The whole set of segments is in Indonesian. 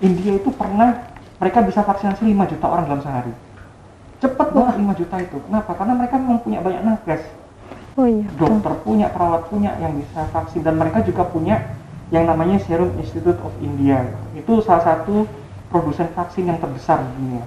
India itu pernah mereka bisa vaksinasi 5 juta orang dalam sehari. Cepet banget 5 juta itu. Kenapa? Karena mereka memang punya banyak nakes. Oh iya. Dokter punya, perawat punya yang bisa vaksin dan mereka juga punya yang namanya Serum Institute of India. Itu salah satu produsen vaksin yang terbesar di dunia.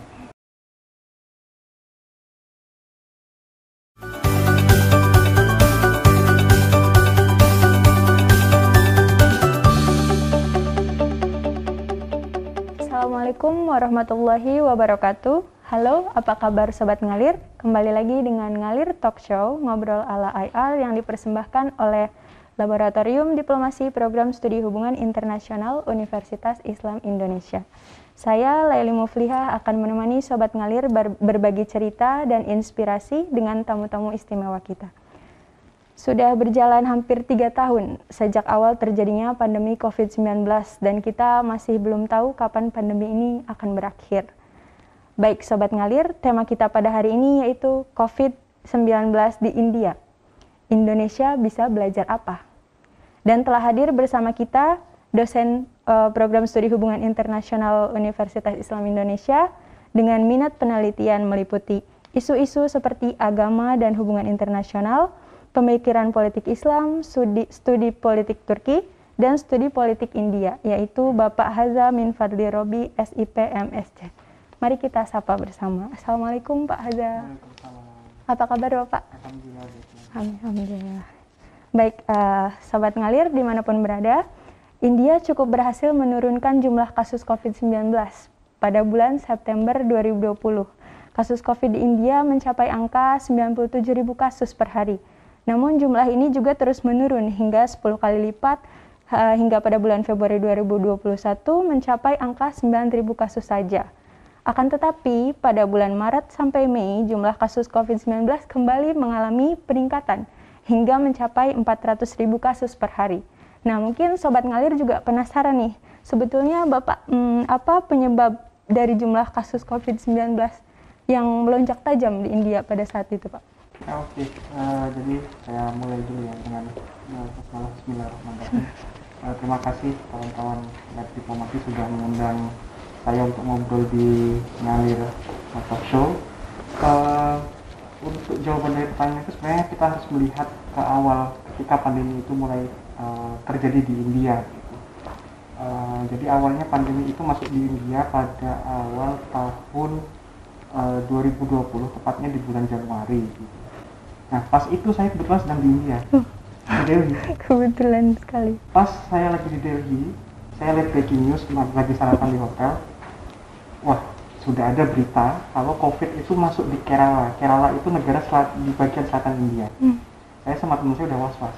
Assalamualaikum warahmatullahi wabarakatuh. Halo, apa kabar Sobat Ngalir? Kembali lagi dengan Ngalir Talk Show, ngobrol ala IR yang dipersembahkan oleh Laboratorium Diplomasi Program Studi Hubungan Internasional Universitas Islam Indonesia. Saya Laili Mufliha akan menemani Sobat Ngalir ber berbagi cerita dan inspirasi dengan tamu-tamu istimewa kita. Sudah berjalan hampir tiga tahun sejak awal terjadinya pandemi COVID-19 dan kita masih belum tahu kapan pandemi ini akan berakhir. Baik Sobat Ngalir, tema kita pada hari ini yaitu COVID-19 di India. Indonesia bisa belajar apa? Dan telah hadir bersama kita dosen uh, program studi hubungan internasional Universitas Islam Indonesia dengan minat penelitian meliputi isu-isu seperti agama dan hubungan internasional, pemikiran politik Islam, studi, studi politik Turki, dan studi politik India, yaitu Bapak Haza Min Fadli Robi, SIP MSc. Mari kita sapa bersama. Assalamualaikum Pak Haza. Apa kabar Bapak? Alhamdulillah. Alhamdulillah. Baik, uh, Sobat Ngalir di mana pun berada, India cukup berhasil menurunkan jumlah kasus COVID-19 pada bulan September 2020. Kasus COVID di India mencapai angka 97.000 kasus per hari namun jumlah ini juga terus menurun hingga 10 kali lipat uh, hingga pada bulan Februari 2021 mencapai angka 9.000 kasus saja. Akan tetapi pada bulan Maret sampai Mei jumlah kasus COVID-19 kembali mengalami peningkatan hingga mencapai 400.000 kasus per hari. Nah mungkin Sobat Ngalir juga penasaran nih, sebetulnya Bapak hmm, apa penyebab dari jumlah kasus COVID-19 yang melonjak tajam di India pada saat itu Pak? Ya, Oke, uh, jadi saya mulai dulu ya dengan uh, Bismillahirrahmanirrahim. Uh, terima kasih kawan-kawan Lab Diplomasi sudah mengundang saya untuk ngobrol di Ngalir Show. Uh, untuk jawaban dari pertanyaan itu sebenarnya kita harus melihat ke awal ketika pandemi itu mulai uh, terjadi di India. Uh, jadi awalnya pandemi itu masuk di India pada awal tahun uh, 2020, tepatnya di bulan Januari. Gitu Nah, pas itu saya kebetulan sedang di India, di Delhi. Kebetulan sekali. Pas saya lagi di Delhi, saya lihat breaking news lagi sarapan di hotel. Wah, sudah ada berita kalau COVID itu masuk di Kerala. Kerala itu negara selat, di bagian selatan India. Hmm. Saya sama teman saya udah was-was.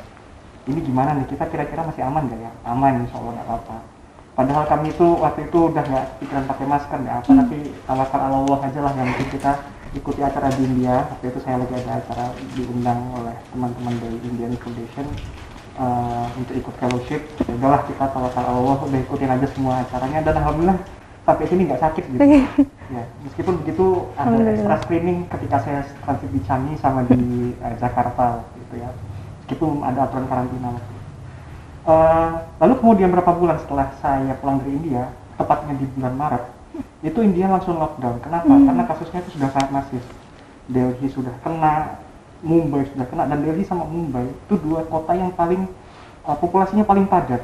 Ini gimana nih? Kita kira-kira masih aman gak ya? Aman, insya Allah nggak apa-apa. Padahal kami itu waktu itu udah nggak pikiran pakai masker nggak apa, hmm. tapi tawakal Allah aja lah yang penting kita ikuti acara di India. Waktu itu saya lagi ada acara diundang oleh teman-teman dari Indian Foundation uh, untuk ikut fellowship. Ya udahlah kita tawakal Allah udah ikutin aja semua acaranya. Dan alhamdulillah sampai sini nggak sakit gitu. Ya meskipun begitu ada extra screening ketika saya transit di Changi sama di uh, Jakarta gitu ya. Meskipun ada aturan karantina uh, lalu kemudian berapa bulan setelah saya pulang dari India tepatnya di bulan Maret itu India langsung lockdown. Kenapa? Hmm. Karena kasusnya itu sudah sangat masif. Delhi sudah kena, Mumbai sudah kena, dan Delhi sama Mumbai itu dua kota yang paling uh, populasinya paling padat.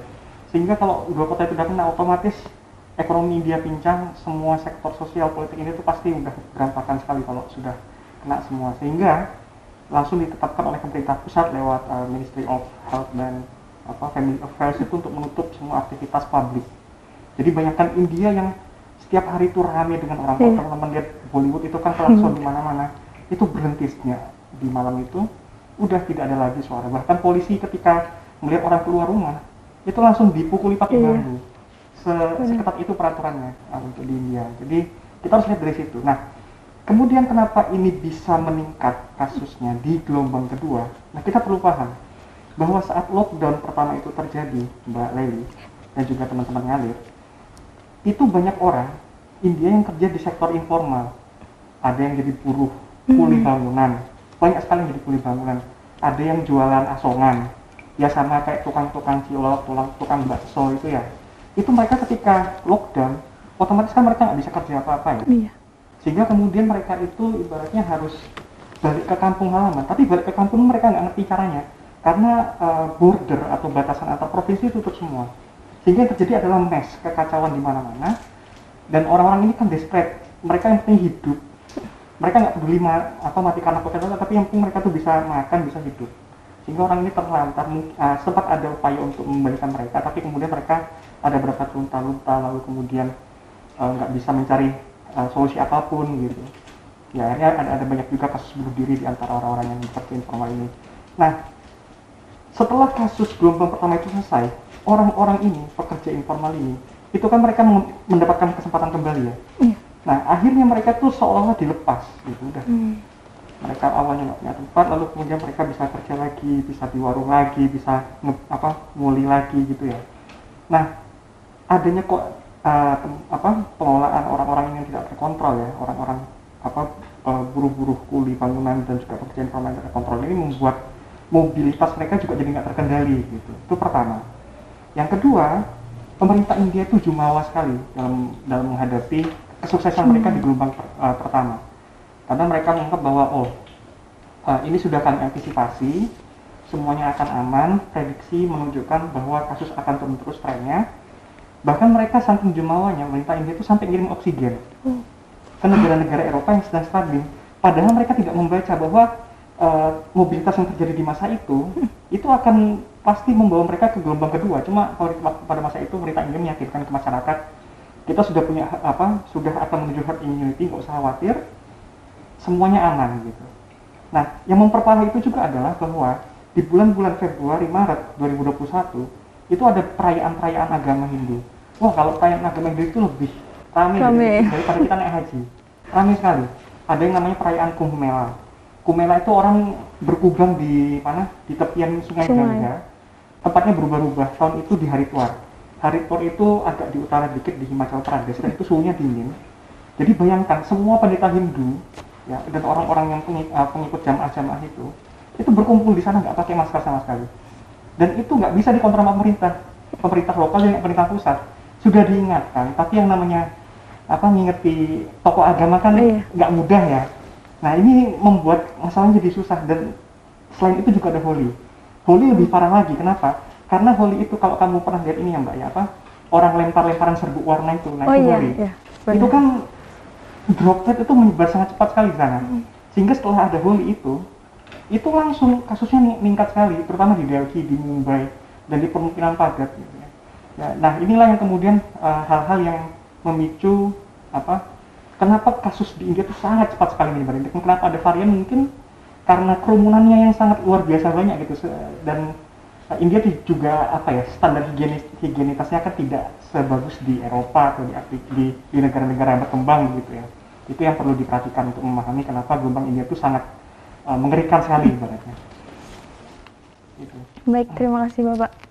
Sehingga kalau dua kota itu sudah kena, otomatis ekonomi India pincang, semua sektor sosial politik ini itu pasti sudah berantakan sekali kalau sudah kena semua. Sehingga langsung ditetapkan oleh pemerintah pusat lewat uh, Ministry of Health dan apa Family Affairs itu untuk menutup semua aktivitas publik. Jadi banyakkan India yang setiap hari itu ramai dengan orang yeah. teman-teman lihat Bollywood itu kan klakson hmm. di mana-mana itu berhentisnya di malam itu udah tidak ada lagi suara. Bahkan polisi ketika melihat orang keluar rumah itu langsung dipukuli pakai yeah. bambu. Se seketat itu peraturannya uh, untuk di India. Jadi kita harus lihat dari situ. Nah kemudian kenapa ini bisa meningkat kasusnya di gelombang kedua? Nah kita perlu paham bahwa saat lockdown pertama itu terjadi Mbak Leli dan juga teman-teman ngalir itu banyak orang India yang kerja di sektor informal ada yang jadi buruh kuli hmm. bangunan banyak sekali yang jadi kuli bangunan ada yang jualan asongan ya sama kayak tukang-tukang cilok tukang tukang bakso itu ya itu mereka ketika lockdown otomatis kan mereka nggak bisa kerja apa-apa ya. Iya. Sehingga kemudian mereka itu ibaratnya harus balik ke kampung halaman. Tapi balik ke kampung mereka nggak ngerti caranya. Karena uh, border atau batasan antar provinsi tutup semua. Sehingga yang terjadi adalah mess, kekacauan di mana-mana. Dan orang-orang ini kan desperate. Mereka yang penting hidup. Mereka nggak peduli ma atau mati karena covid tapi yang penting mereka tuh bisa makan, bisa hidup. Sehingga orang ini terlantar, uh, sempat ada upaya untuk membalikan mereka, tapi kemudian mereka ada beberapa lunta-lunta, lalu kemudian nggak uh, bisa mencari uh, solusi apa pun gitu ya akhirnya ada, ada banyak juga kasus bunuh diri di antara orang-orang yang bekerja informal ini nah setelah kasus gelombang pertama itu selesai orang-orang ini pekerja informal ini itu kan mereka mendapatkan kesempatan kembali ya? Iya. nah akhirnya mereka tuh seolah-olah dilepas gitu udah. Hmm. mereka awalnya nggak punya tempat lalu kemudian mereka bisa kerja lagi bisa di warung lagi bisa nge, apa nguli lagi gitu ya. Nah adanya kok uh, apa pengelolaan orang-orang yang tidak terkontrol ya orang-orang apa uh, buruh-buruh kuli bangunan dan juga pekerjaan informal yang terkontrol ini membuat mobilitas mereka juga jadi nggak terkendali gitu. Itu pertama yang kedua pemerintah India itu jumawa sekali dalam dalam menghadapi kesuksesan mereka di gelombang per, uh, pertama. Karena mereka menganggap bahwa oh uh, ini sudah akan antisipasi semuanya akan aman prediksi menunjukkan bahwa kasus akan turun terus trennya. Bahkan mereka saking jumawanya pemerintah India itu sampai ngirim oksigen hmm. ke negara-negara Eropa yang sedang stabil padahal mereka tidak membaca bahwa uh, mobilitas yang terjadi di masa itu hmm. itu akan pasti membawa mereka ke gelombang kedua cuma kalau pada masa itu pemerintah India meyakinkan ke masyarakat kita sudah punya apa sudah akan menuju herd immunity nggak usah khawatir semuanya aman gitu nah yang memperparah itu juga adalah bahwa di bulan-bulan Februari Maret 2021 itu ada perayaan-perayaan agama Hindu. Wah kalau perayaan agama Hindu itu lebih ramai dari, daripada kita naik haji. Ramai sekali. Ada yang namanya perayaan Kumbh Mela. Kumbh Mela itu orang berkubang di mana? Di tepian Sungai, Sungai. Gangga. Tempatnya berubah-ubah. Tahun itu di Haridwar. Haridwar itu agak di utara dikit di Himachal Pradesh dan itu suhunya dingin. Jadi bayangkan semua pendeta Hindu ya dan orang-orang yang pengikut, uh, pengikut jamaah-jamaah itu itu berkumpul di sana nggak pakai masker sama sekali dan itu nggak bisa dikontrol pemerintah pemerintah lokal dan pemerintah pusat sudah diingatkan tapi yang namanya apa ngingeti tokoh agama kan iya. nggak mudah ya nah ini membuat masalahnya jadi susah dan selain itu juga ada holy holy lebih parah lagi kenapa karena holy itu kalau kamu pernah lihat ini ya mbak ya apa orang lempar-lemparan serbuk warna itu nah oh, itu iya, holy iya, itu kan droplet itu menyebar sangat cepat sekali sana hmm. sehingga setelah ada holy itu itu langsung kasusnya meningkat sekali, terutama di Delhi, di Mumbai, dan di permukiman padat. Gitu ya. Nah, inilah yang kemudian eh, hal-hal uh, yang memicu apa? Kenapa kasus di India itu sangat cepat sekali menyebar? Kenapa ada varian mungkin karena kerumunannya yang sangat luar biasa banyak gitu dan uh, India juga apa ya standar higienis higienitasnya kan tidak sebagus di Eropa atau di di negara-negara yang berkembang gitu ya. Itu yang perlu diperhatikan untuk memahami kenapa gelombang India itu sangat uh, mengerikan sekali ibaratnya. Itu. Baik, terima kasih Bapak.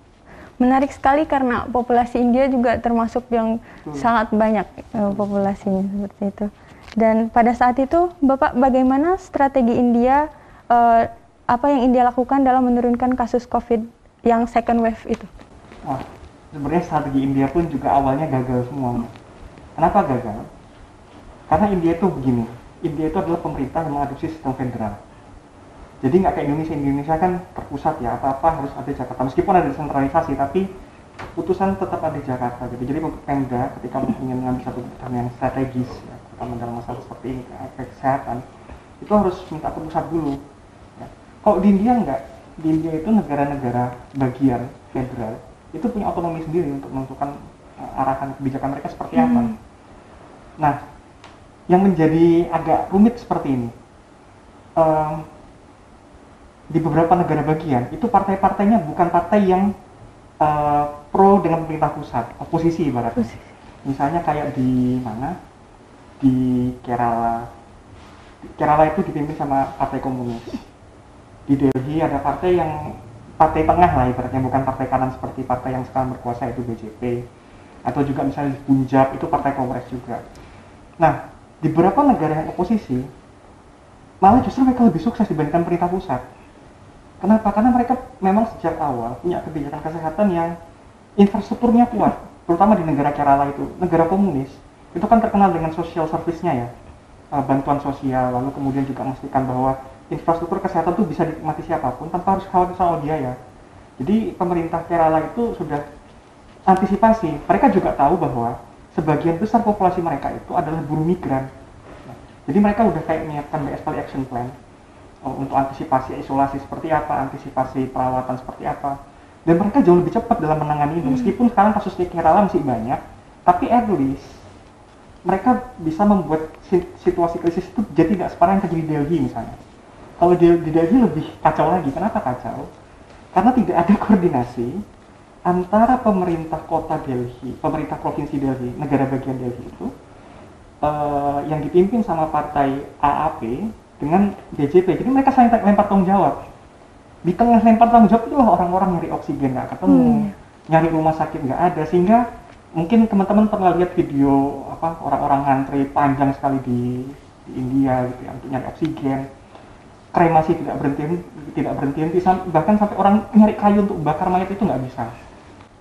Menarik sekali karena populasi India juga termasuk yang Betul. sangat banyak uh, populasinya seperti itu. Dan pada saat itu, Bapak bagaimana strategi India, uh, apa yang India lakukan dalam menurunkan kasus COVID yang second wave itu? Wah, sebenarnya strategi India pun juga awalnya gagal semua. Kenapa gagal? Karena India itu begini, India itu adalah pemerintah yang mengadopsi sistem federal jadi nggak kayak Indonesia Indonesia kan terpusat ya apa apa harus ada Jakarta meskipun ada desentralisasi tapi putusan tetap ada Jakarta gitu jadi untuk Pemda ketika ingin mengambil satu keputusan yang strategis ya, terutama dalam masalah seperti ini kayak kesehatan itu harus minta ke pusat dulu ya. kalau di India enggak di India itu negara-negara bagian federal itu punya otonomi sendiri untuk menentukan uh, arahan kebijakan mereka seperti hmm. apa nah yang menjadi agak rumit seperti ini um, di beberapa negara bagian itu partai-partainya bukan partai yang uh, pro dengan pemerintah pusat, oposisi ibaratnya. Misalnya kayak di mana? Di Kerala. Kerala itu dipimpin sama partai komunis. Di Delhi ada partai yang partai tengah lah ibaratnya, bukan partai kanan seperti partai yang sekarang berkuasa itu BJP. Atau juga misalnya di Punjab itu partai kongres juga. Nah, di beberapa negara yang oposisi, malah justru mereka lebih sukses dibandingkan pemerintah pusat Kenapa? Karena mereka memang sejak awal punya kebijakan kesehatan yang infrastrukturnya kuat, terutama di negara Kerala itu, negara komunis. itu kan terkenal dengan social service-nya ya, uh, bantuan sosial, lalu kemudian juga memastikan bahwa infrastruktur kesehatan itu bisa dinikmati siapa pun tanpa harus khawatir soal biaya. Jadi pemerintah Kerala itu sudah antisipasi. Mereka juga tahu bahwa sebagian besar populasi mereka itu adalah buruh migran. Jadi mereka udah kayak menyiapkan BSPL Action Plan untuk antisipasi isolasi seperti apa, antisipasi perawatan seperti apa. Dan mereka jauh lebih cepat dalam menangani itu. Hmm. Meskipun sekarang kasus di Kerala masih banyak, tapi at least mereka bisa membuat situasi krisis itu jadi tidak separah yang terjadi di Delhi misalnya kalau di, di Delhi lebih kacau lagi. Kenapa kacau? Karena tidak ada koordinasi antara pemerintah kota Delhi, pemerintah provinsi Delhi, negara bagian Delhi itu uh, yang dipimpin sama partai AAP dengan BJP. Jadi mereka saling lempar tanggung jawab. Di tengah lempar tanggung jawab itulah orang-orang nyari oksigen nggak ketemu, hmm. nyari rumah sakit nggak ada, sehingga mungkin teman-teman pernah lihat video apa orang-orang ngantri panjang sekali di, di India gitu ya untuk nyari oksigen. Kremasi tidak berhenti tidak berhenti henti bahkan sampai orang nyari kayu untuk bakar mayat itu nggak bisa.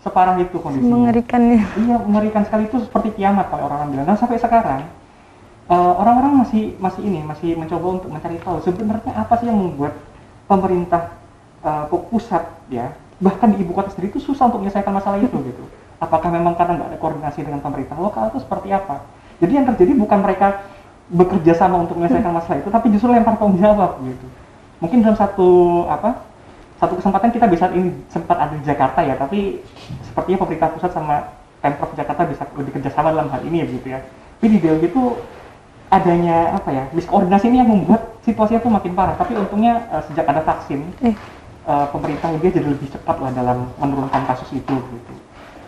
Separah itu kondisinya. Mengerikan ya. Iya mengerikan sekali. Itu seperti kiamat kalau orang bilang. Dan sampai sekarang uh, orang-orang masih masih ini masih mencoba untuk mencari tahu sebenarnya apa sih yang membuat pemerintah uh, pusat ya bahkan di ibu kota sendiri itu susah untuk menyelesaikan masalah itu gitu apakah memang karena nggak ada koordinasi dengan pemerintah lokal atau seperti apa jadi yang terjadi bukan mereka bekerja sama untuk menyelesaikan masalah itu, tapi justru lempar tanggung jawab gitu. Mungkin dalam satu apa satu kesempatan kita bisa ini sempat ada di Jakarta ya, tapi sepertinya pemerintah pusat sama pemprov Jakarta bisa bekerja sama dalam hal ini begitu ya. Tapi di Delhi itu adanya apa ya miskoordinasi ini yang membuat situasinya tuh makin parah. Tapi untungnya uh, sejak ada vaksin, eh. uh, pemerintah dia jadi lebih cepat lah dalam menurunkan kasus itu gitu.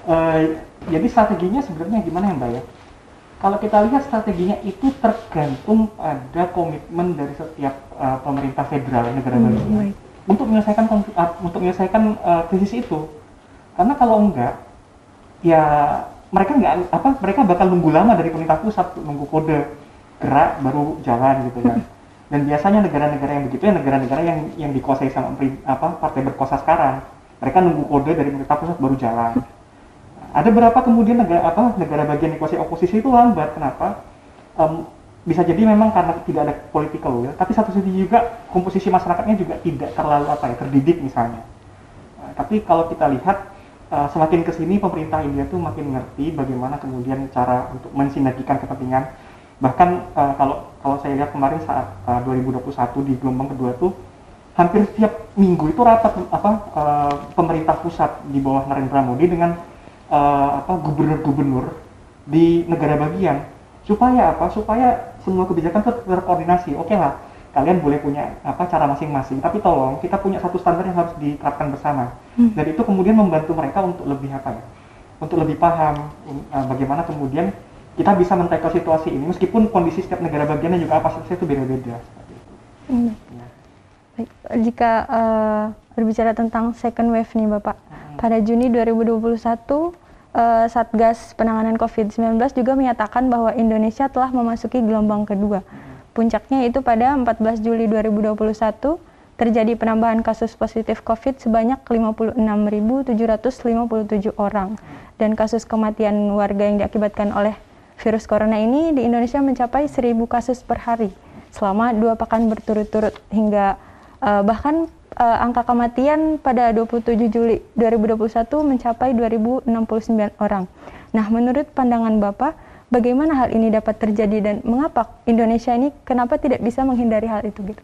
Uh, jadi strateginya sebenarnya gimana ya Mbak ya? kalau kita lihat strateginya itu tergantung pada komitmen dari setiap uh, pemerintah federal negara hmm, bagian untuk menyelesaikan uh, untuk menyelesaikan uh, krisis itu karena kalau enggak ya mereka enggak apa mereka bakal nunggu lama dari pemerintah pusat nunggu kode gerak baru jalan gitu kan dan biasanya negara-negara yang begitu ya negara-negara yang yang dikuasai sama apa partai berkuasa sekarang mereka nunggu kode dari pemerintah pusat baru jalan ada berapa kemudian negara apa negara bagian dikuasai oposisi itu lambat. Kenapa? Um, bisa jadi memang karena tidak ada political will, tapi satu sisi juga komposisi masyarakatnya juga tidak terlalu apa ya terdidik misalnya. Uh, tapi kalau kita lihat uh, semakin ke sini pemerintah India tuh makin ngerti bagaimana kemudian cara untuk mensinergikan kepentingan. Bahkan uh, kalau kalau saya lihat kemarin saat uh, 2021 di gelombang kedua tuh hampir setiap minggu itu rapat apa uh, pemerintah pusat di bawah Narendra Modi dengan uh, apa gubernur-gubernur di negara bagian. Supaya apa? Supaya semua kebijakan ter terkoordinasi. Oke okay lah kalian boleh punya apa cara masing-masing. Tapi tolong kita punya satu standar yang harus diterapkan bersama. Hmm. dan itu kemudian membantu mereka untuk lebih apa ya untuk lebih paham uh, bagaimana kemudian kita bisa mentackle situasi ini meskipun kondisi setiap negara bagiannya juga apa itu beda-beda hmm. ya. Baik, jika uh, berbicara tentang second wave nih Bapak, hmm. pada Juni 2021 uh, Satgas Penanganan COVID-19 juga menyatakan bahwa Indonesia telah memasuki gelombang kedua. Puncaknya itu pada 14 Juli 2021 terjadi penambahan kasus positif COVID sebanyak 56.757 orang dan kasus kematian warga yang diakibatkan oleh virus corona ini di Indonesia mencapai 1.000 kasus per hari selama dua pekan berturut-turut hingga uh, bahkan uh, angka kematian pada 27 Juli 2021 mencapai 2069 orang. Nah, menurut pandangan Bapak, bagaimana hal ini dapat terjadi dan mengapa Indonesia ini kenapa tidak bisa menghindari hal itu gitu?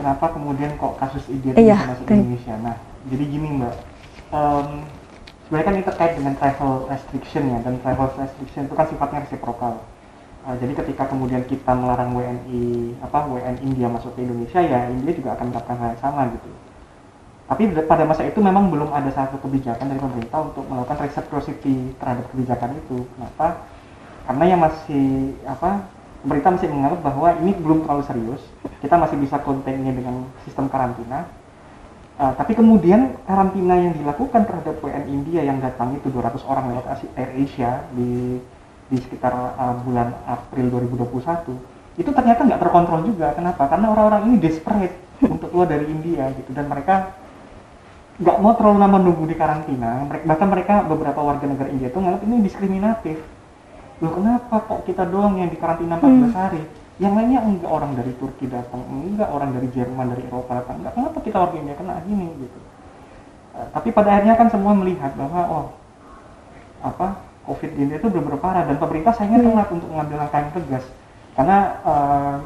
Kenapa kemudian kok kasus IGD iya, masuk ke Indonesia? Nah, jadi gini Mbak, um, sebenarnya kan ini terkait dengan travel restriction ya, dan travel restriction itu kan sifatnya resiprokal Uh, jadi ketika kemudian kita melarang WNI apa WNI India masuk ke Indonesia ya India juga akan mendapatkan hal yang sama gitu. Tapi pada masa itu memang belum ada satu kebijakan dari pemerintah untuk melakukan reciprocity terhadap kebijakan itu. Kenapa? Karena yang masih apa pemerintah masih menganggap bahwa ini belum terlalu serius. Kita masih bisa kontennya dengan sistem karantina. Uh, tapi kemudian karantina yang dilakukan terhadap WNI India yang datang itu 200 orang lewat Air Asia di di sekitar uh, bulan April 2021 itu ternyata nggak terkontrol juga. Kenapa? Karena orang-orang ini desperate untuk keluar dari India gitu. Dan mereka nggak mau terlalu lama nunggu di karantina. Bahkan mereka beberapa warga negara India itu nganggap ini diskriminatif. Loh kenapa kok kita doang yang di karantina 14 hari yang lainnya enggak orang dari Turki datang enggak. Orang dari Jerman dari Eropa datang enggak. Kenapa kita warga India kena gini gitu? Eh, tapi pada akhirnya kan semua melihat bahwa oh apa COVID di India itu benar-benar parah dan pemerintah sayangnya Hmm. telat untuk mengambil langkah yang tegas. Karena eh,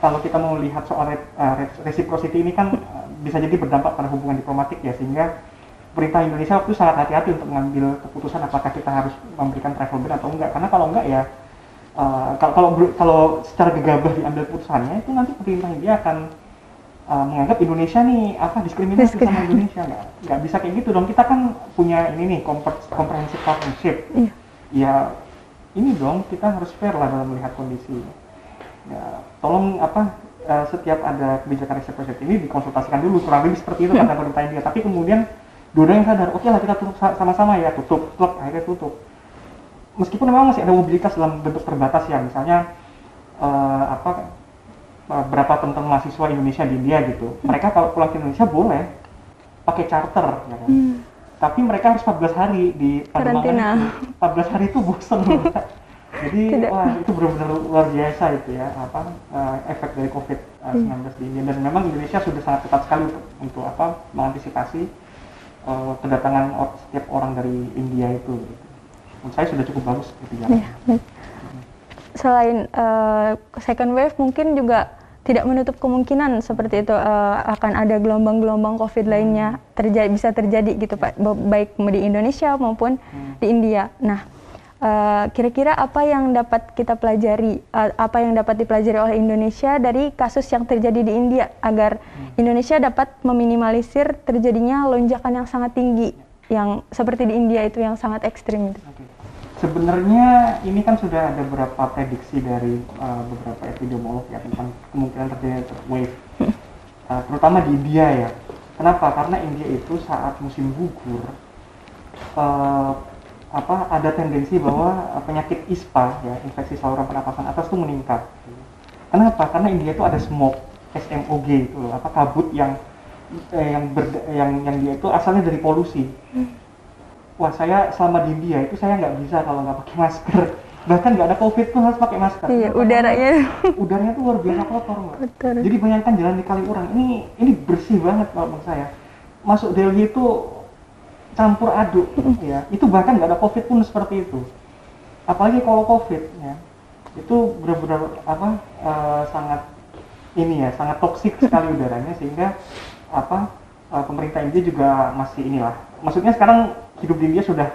kalau kita mau lihat soal re- eh, re- reciprocity ini kan eh, bisa jadi berdampak pada hubungan diplomatik ya sehingga pemerintah Indonesia waktu itu sangat hati-hati untuk mengambil keputusan apakah kita harus memberikan travel ban atau enggak. Karena kalau enggak ya eh, kalau kalau kalau secara gegabah diambil keputusannya itu nanti pemerintah India akan eh, menganggap Indonesia nih apa diskriminasi sama Diskriminasi. Indonesia. Nggak nggak bisa kayak gitu dong. Kita kan punya ini nih compre- comprehensive partnership. Iya. ya ini dong kita harus fair lah dalam melihat kondisi. Ya tolong apa eh, setiap ada kebijakan reciprocity ini dikonsultasikan dulu. Kurang lebih seperti itu kata pemerintah India. Tapi kemudian dua-duanya sadar oke lah kita tutup sa- sama-sama ya tutup plek akhirnya tutup meskipun memang masih ada mobilitas dalam bentuk terbatas ya misalnya eh, apa eh, berapa teman mahasiswa Indonesia di India gitu mereka kalau pulang ke Indonesia boleh pakai charter ya kan? Hmm. tapi mereka harus 14 hari di Karantina. itu. 14 hari itu bosen jadi Tidak. wah itu benar-benar luar biasa itu ya apa eh, efek dari COVID-19 di India dan memang Indonesia sudah sangat ketat sekali untuk, untuk apa mengantisipasi eh, kedatangan setiap orang dari India itu gitu. Menurut saya sudah cukup bagus gitu ya Iya, baik. Selain eh, second wave mungkin juga tidak menutup kemungkinan seperti itu eh, akan ada gelombang-gelombang COVID lainnya terjadi bisa terjadi gitu Pak, ba- baik di Indonesia maupun Hmm. di India. Nah, eh, kira-kira apa yang dapat kita pelajari, eh, apa yang dapat dipelajari oleh Indonesia dari kasus yang terjadi di India agar Indonesia dapat meminimalisir terjadinya lonjakan yang sangat tinggi yang seperti di India itu yang sangat ekstrim itu. Oke. Sebenarnya ini kan sudah ada beberapa prediksi dari uh, beberapa epidemiolog ya tentang kemungkinan terjadinya wave, Uh, terutama di India ya. Kenapa? Karena India itu saat musim gugur uh, apa ada tendensi bahwa penyakit ISPA ya infeksi saluran pernapasan atas itu meningkat. Kenapa? Karena India itu ada smog, SMOG itu loh, apa kabut yang eh, yang berda- yang yang dia itu asalnya dari polusi. Wah saya selama di India itu saya nggak bisa kalau nggak pakai masker. Bahkan nggak ada covid pun harus pakai masker. Iya, Kenapa? udaranya. Karena udaranya tuh luar biasa kotor Betul. jadi bayangkan jalan di Kaliurang ini ini bersih banget kalau menurut saya. Masuk Delhi itu campur aduk ya. Itu bahkan nggak ada covid pun seperti itu. Apalagi kalau covid ya. Itu benar-benar apa eh, sangat ini ya sangat toksik sekali udaranya sehingga apa eh, pemerintah India juga masih inilah. Maksudnya sekarang hidup di India sudah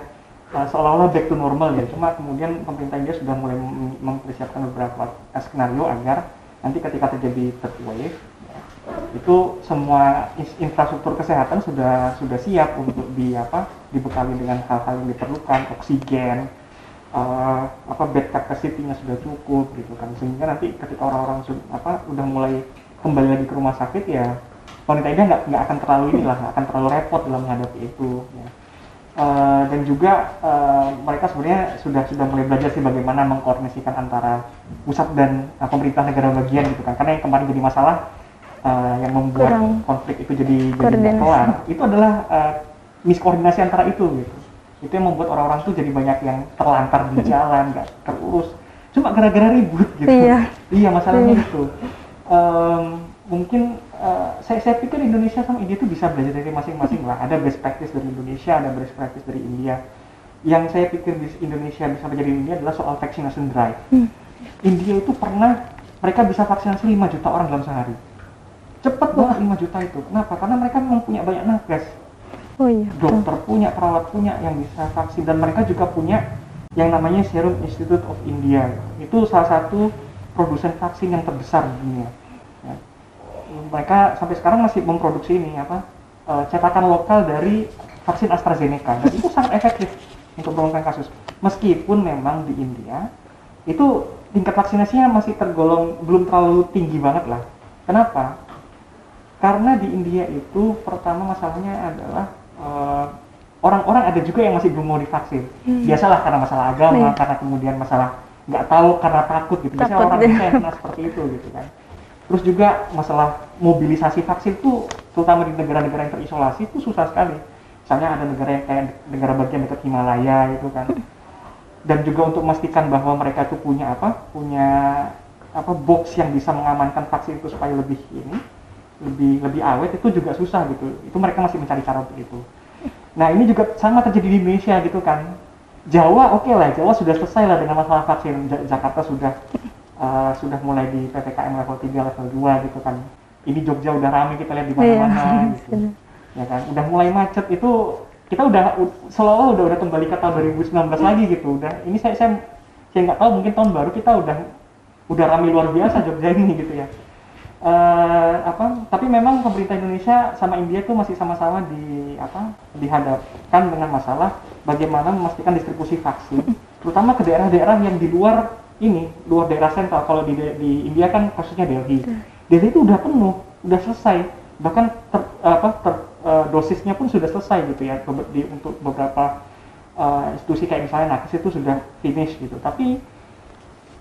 eh, seolah-olah back to normal ya. Cuma kemudian pemerintah India sudah mulai mem- mempersiapkan beberapa skenario agar nanti ketika terjadi third wave itu semua infrastruktur kesehatan sudah sudah siap untuk di apa dibekali dengan hal-hal yang diperlukan oksigen eh, apa bed capacity-nya sudah cukup gitu kan. Sehingga nanti ketika orang-orang apa udah mulai kembali lagi ke rumah sakit ya wanita India nggak nggak akan terlalu inilah nggak akan terlalu repot dalam menghadapi itu ya. Eh, dan juga eh, mereka sebenarnya sudah sudah mulai belajar sih bagaimana mengkoordinasikan antara pusat dan eh, pemerintah negara bagian gitu kan. Karena yang kemarin jadi masalah eh, yang membuat Kurang. konflik itu jadi jadi kelar itu adalah eh, miskoordinasi antara itu gitu. Itu yang membuat orang-orang tuh jadi banyak yang terlantar di jalan nggak terurus. Cuma gara-gara ribut gitu. Iya. iya masalahnya Iya. itu. Em, mungkin eh, saya saya pikir Indonesia sama India itu bisa belajar dari masing-masing lah. Ada best practice dari Indonesia ada best practice dari India. Yang saya pikir di Indonesia bisa belajar dari India adalah soal vaccination drive. Hmm. India itu pernah mereka bisa vaksinasi 5 juta orang dalam sehari. Cepet banget 5 juta itu. Kenapa? Karena mereka memang punya banyak nakes. Oh iya. dokter punya, perawat punya yang bisa vaksin. Dan mereka juga punya yang namanya Serum Institute of India. Itu salah satu produsen vaksin yang terbesar di dunia. Mereka sampai sekarang masih memproduksi ini apa eh, cetakan lokal dari vaksin AstraZeneca dan itu sangat efektif untuk menurunkan kasus. Meskipun memang di India itu tingkat vaksinasinya masih tergolong belum terlalu tinggi banget lah. Kenapa? Karena di India itu pertama masalahnya adalah eh, orang-orang ada juga yang masih belum mau divaksin. Biasalah karena masalah agama, Iya. karena kemudian masalah nggak tahu karena takut gitu. Biasanya Takut, orang bisa kena seperti itu gitu kan. Terus juga masalah mobilisasi vaksin tuh terutama di negara-negara yang terisolasi itu susah sekali. Misalnya ada negara yang kayak negara bagian dekat Himalaya itu kan. dan juga untuk memastikan bahwa mereka itu punya apa punya apa box yang bisa mengamankan vaksin itu supaya lebih ini lebih lebih awet itu juga susah gitu. Itu mereka masih mencari cara untuk itu. Nah ini juga sama terjadi di Indonesia gitu kan. Jawa oke lah Jawa sudah selesai lah dengan masalah vaksin. Ja- Jakarta sudah uh, sudah mulai di ppkm level 3 level 2 gitu kan. Ini Jogja udah rame kita lihat di mana-mana gitu. Sudah. ya kan? Udah mulai macet itu kita udah seolah-olah udah udah kembali ke tahun 2019 lagi gitu. Udah ini saya saya saya nggak tahu mungkin tahun baru kita udah udah ramai luar biasa Jogja ini gitu ya. Eh, apa tapi memang pemerintah Indonesia sama India itu masih sama-sama di apa dihadapkan dengan masalah bagaimana memastikan distribusi vaksin terutama ke daerah-daerah yang di luar ini luar daerah sentral. Kalau di di India kan kasusnya Delhi. Delhi itu udah penuh udah selesai. Bahkan ter- apa ter- eh, dosisnya pun sudah selesai gitu ya di, untuk beberapa eh, institusi kayak misalnya nakes itu sudah finish gitu. Tapi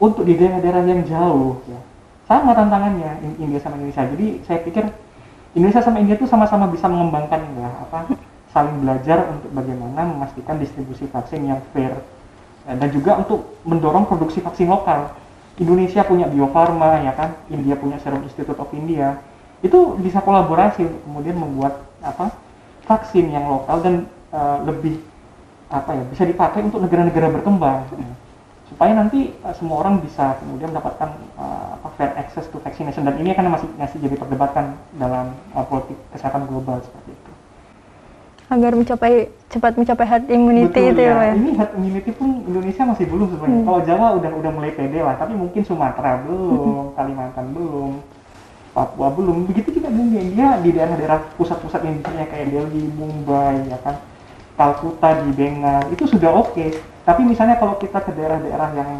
untuk di daerah-daerah yang jauh ya sama tantangannya In- India sama Indonesia. Jadi saya pikir Indonesia sama India itu sama-sama bisa mengembangkan ya apa saling belajar untuk bagaimana memastikan distribusi vaksin yang fair dan juga untuk mendorong produksi vaksin lokal Indonesia punya Bio Farma ya kan India punya Serum Institute of India itu bisa kolaborasi kemudian membuat apa vaksin yang lokal dan eh, lebih apa ya bisa dipakai untuk negara-negara berkembang Ya. supaya nanti eh, semua orang bisa kemudian mendapatkan apa fair access to vaccination dan ini akan masih masih jadi perdebatan dalam eh, politik kesehatan global seperti itu. Agar mencapai cepat mencapai herd immunity Betul itu ya, Pak ya. Ini herd immunity pun Indonesia masih belum sebenarnya. Hmm. Kalau Jawa udah udah mulai pede lah, tapi mungkin Sumatera Hmm. belum, Kalimantan belum, Papua belum. Begitu juga di India, di daerah-daerah pusat-pusat industrinya kayak Delhi, Mumbai, ya kan, Kalkuta di Bengal itu sudah oke. Tapi misalnya kalau kita ke daerah-daerah yang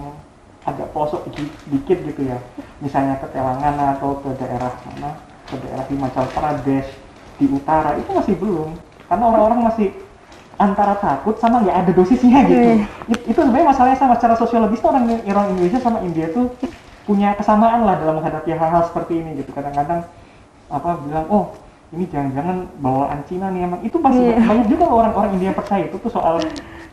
agak pelosok di- dikit gitu ya, misalnya ke Telangana atau ke daerah mana, ke daerah Himachal Pradesh di utara itu masih belum, karena orang-orang masih antara takut sama nggak ada dosisnya gitu. Iya. It- itu sebenarnya masalahnya sama secara sosiologis tuh orang orang Indonesia sama India tuh punya kesamaan lah dalam menghadapi hal-hal seperti ini gitu. Kadang-kadang apa bilang oh ini jangan-jangan bawaan Cina nih emang itu masih Iya. banyak juga orang-orang India yang percaya itu tuh soal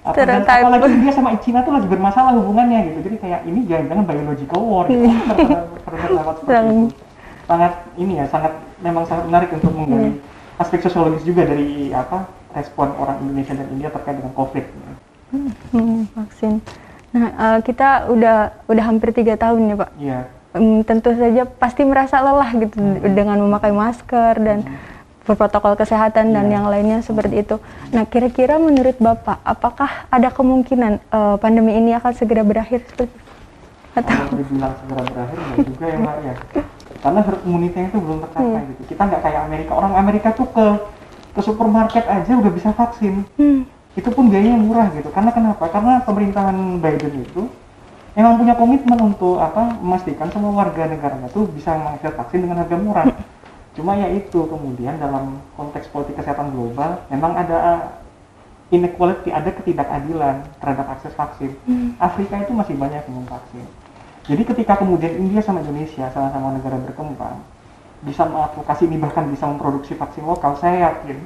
apa dan apalagi India sama Cina tuh lagi bermasalah hubungannya gitu. Jadi kayak ini jangan-jangan biological war gitu. Iya. Pernah- pernah itu. Sangat ini ya sangat memang sangat menarik untuk menggali Iya. Aspek sosiologis juga dari apa respon orang Indonesia dan India terkait dengan COVID. Hmm, vaksin. Nah, eh, kita udah udah hampir tiga tahun ya Pak. Iya. Hmm, tentu saja pasti merasa lelah gitu Hmm. dengan memakai masker dan protokol kesehatan dan Iya. yang lainnya seperti itu. Nah, kira-kira menurut Bapak, apakah ada kemungkinan eh, pandemi ini akan segera berakhir seperti atau Kalau dibilang segera berakhir juga ya mbak ya. Karena herd immunity itu belum tercapai Iya. gitu. Kita nggak kayak Amerika. Orang Amerika tuh ke ke supermarket aja udah bisa vaksin. Hmm, Itu pun biayanya murah gitu. Karena kenapa? Karena pemerintahan Biden itu emang punya komitmen untuk apa memastikan semua warga negaranya tuh bisa mengakses vaksin dengan harga murah. Cuma ya itu kemudian dalam konteks politik kesehatan global memang ada uh, inequality, ada ketidakadilan terhadap akses vaksin. Hmm. Afrika itu masih banyak yang vaksin. Jadi ketika kemudian India sama Indonesia sama-sama negara berkembang bisa mengadvokasi ini bahkan bisa memproduksi vaksin lokal, saya yakin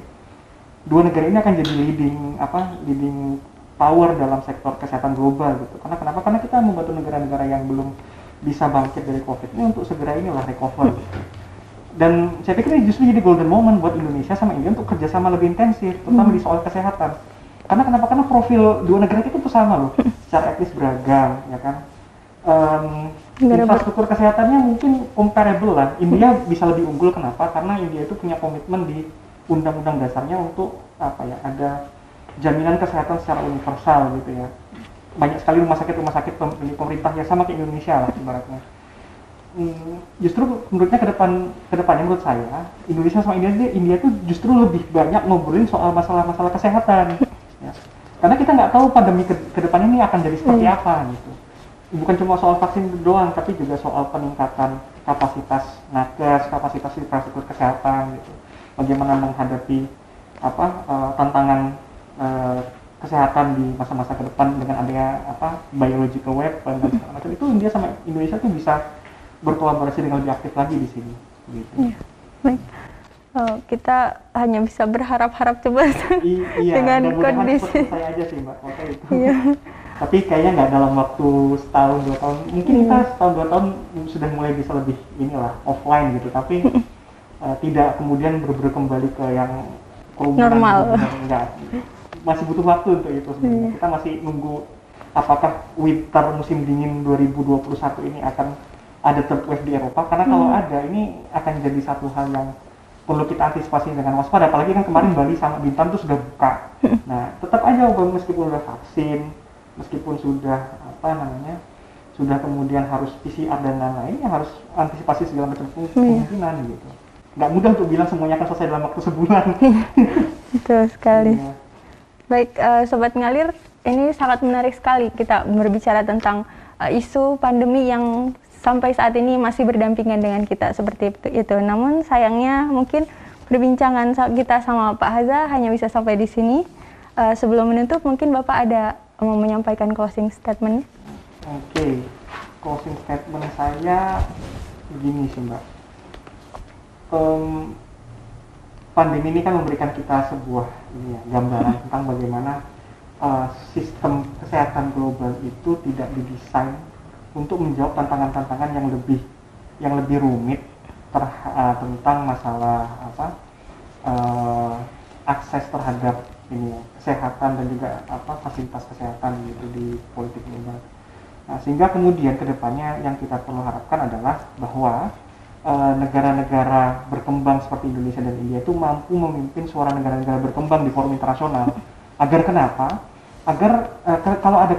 dua negara ini akan jadi leading apa leading power dalam sektor kesehatan global gitu. Karena kenapa? Karena kita membantu negara-negara yang belum bisa bangkit dari COVID ini untuk segera inilah recover. Dan saya pikir ini justru jadi golden moment buat Indonesia sama India untuk kerjasama lebih intensif, terutama di soal kesehatan. Karena kenapa? Karena profil dua negara itu tuh sama loh, secara etnis beragam, ya kan. Negara ber- infrastruktur kesehatannya mungkin comparable lah. India bisa lebih unggul kenapa? Karena India itu punya komitmen di undang-undang dasarnya untuk apa ya ada jaminan kesehatan secara universal gitu ya. Banyak sekali rumah sakit rumah sakit pemerintah yang sama kayak Indonesia lah ibaratnya. Hmm, justru menurutnya ke depan ke depannya menurut saya Indonesia sama India India tuh justru lebih banyak ngobrolin soal masalah-masalah kesehatan. Ya. Karena kita nggak tahu pandemi ke, ke depan ini akan jadi seperti Iya. apa gitu bukan cuma soal vaksin doang, tapi juga soal peningkatan kapasitas nakes, kapasitas infrastruktur kesehatan gitu. Bagaimana menghadapi apa eh, tantangan eh, kesehatan di masa-masa ke depan dengan adanya apa biological weapon dan segala macam itu India sama Indonesia tuh bisa berkolaborasi dengan lebih aktif lagi di sini. Gitu. Iya. Baik. Eh, kita hanya bisa berharap-harap coba I- iya, dengan kondisi. selesai aja sih mbak. Oke itu. Iya. tapi kayaknya nggak dalam waktu setahun dua tahun. Mungkin Hmm. kita setahun dua tahun sudah mulai bisa lebih inilah offline gitu. Tapi uh, tidak kemudian berburu kembali ke yang Normal. enggak. Masih butuh waktu untuk itu sebenarnya. Iya. kita masih nunggu apakah winter musim dingin 2021 ini akan ada third wave di Eropa. Karena kalau Hmm. ada ini akan jadi satu hal yang perlu kita antisipasi dengan waspada. Apalagi kan kemarin Bali sama Bintan tuh sudah buka. Nah tetap aja meskipun udah vaksin meskipun sudah apa namanya sudah kemudian harus PCR dan lain-lain yang harus antisipasi segala macam Iya. kemungkinan gitu nggak mudah untuk bilang semuanya akan selesai dalam waktu sebulan Betul sekali. Iya. Baik, eh, Sobat Ngalir, ini sangat menarik sekali kita berbicara tentang eh, isu pandemi yang sampai saat ini masih berdampingan dengan kita seperti itu. itu. Namun sayangnya mungkin perbincangan kita sama Pak Haza hanya bisa sampai di sini. Eh, sebelum menutup, mungkin Bapak ada mau menyampaikan closing statement? Oke, closing statement saya begini sih Mbak. Em, pandemi ini kan memberikan kita sebuah ini ya, gambaran tentang bagaimana eh, sistem kesehatan global itu tidak didesain untuk menjawab tantangan-tantangan yang lebih yang lebih rumit ter- eh, tentang masalah apa eh, akses terhadap ini kesehatan dan juga apa fasilitas kesehatan gitu di politik global. Nah, sehingga kemudian ke depannya yang kita perlu harapkan adalah bahwa eh, negara-negara berkembang seperti Indonesia dan India itu mampu memimpin suara negara-negara berkembang di forum internasional. Agar kenapa? Agar ke- kalau ada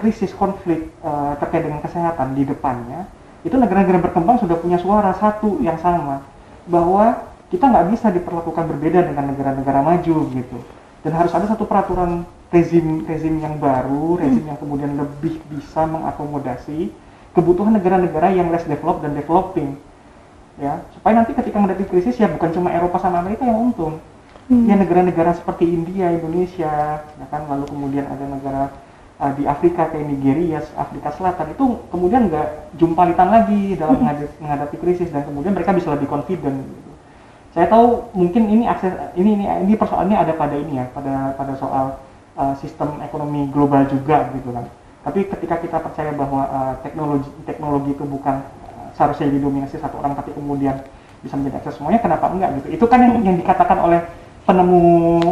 krisis konflik eh, terkait dengan kesehatan di depannya, itu negara-negara berkembang sudah punya suara satu yang sama bahwa kita nggak bisa diperlakukan berbeda dengan negara-negara maju gitu dan harus ada satu peraturan rezim rezim yang baru rezim yang kemudian lebih bisa mengakomodasi kebutuhan negara-negara yang less developed dan developing ya. Supaya nanti ketika menghadapi krisis ya bukan cuma Eropa sama Amerika yang untung. Ya negara-negara seperti India Indonesia ya kan. Lalu kemudian ada negara uh, di Afrika kayak Nigeria Afrika Selatan. Itu kemudian nggak jumpalitan lagi dalam menghadapi, menghadapi krisis dan kemudian mereka bisa lebih confident. gitu. Saya tahu mungkin ini akses ini ini ini persoalannya ada pada ini ya pada pada soal uh, sistem ekonomi global juga gitu kan. Tapi ketika kita percaya bahwa uh, teknologi teknologi itu bukan uh, seharusnya didominasi satu orang tapi kemudian bisa menjadi akses semuanya kenapa enggak gitu? Itu kan yang, yang dikatakan oleh penemu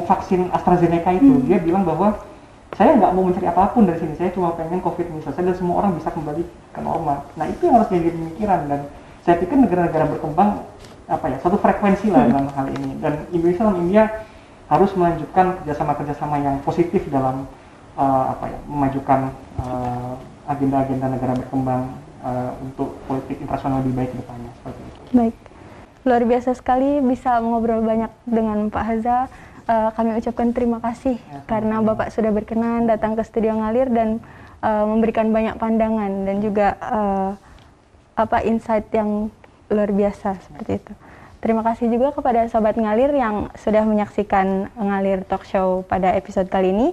vaksin AstraZeneca itu. Dia bilang bahwa saya nggak mau mencari apa pun dari sini saya cuma pengen covid ini selesai dan semua orang bisa kembali ke normal. Nah itu yang harus jadi pemikiran dan saya pikir negara-negara berkembang apa ya satu frekuensi lah dalam hal ini dan Indonesia dan India harus melanjutkan kerjasama-kerjasama yang positif dalam uh, apa ya memajukan uh, agenda-agenda negara berkembang uh, untuk politik internasional lebih baik ke depannya seperti itu. Baik, luar biasa sekali bisa mengobrol banyak dengan Pak Haza. Eh, kami ucapkan terima kasih Ya, karena Bapak sudah berkenan datang ke studio ngalir dan eh, memberikan banyak pandangan dan juga eh, apa insight yang luar biasa seperti itu. Terima kasih juga kepada sobat ngalir yang sudah menyaksikan ngalir talk show pada episode kali ini.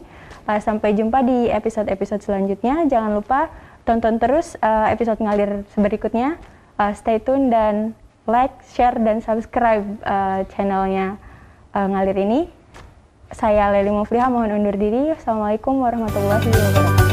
Eh, sampai jumpa di episode-episode selanjutnya. Jangan lupa tonton terus eh, episode ngalir berikutnya. Eh, stay tune dan like, share, dan subscribe channelnya ngalir ini. Saya Leli Mufliha mohon undur diri. Assalamualaikum warahmatullahi wabarakatuh.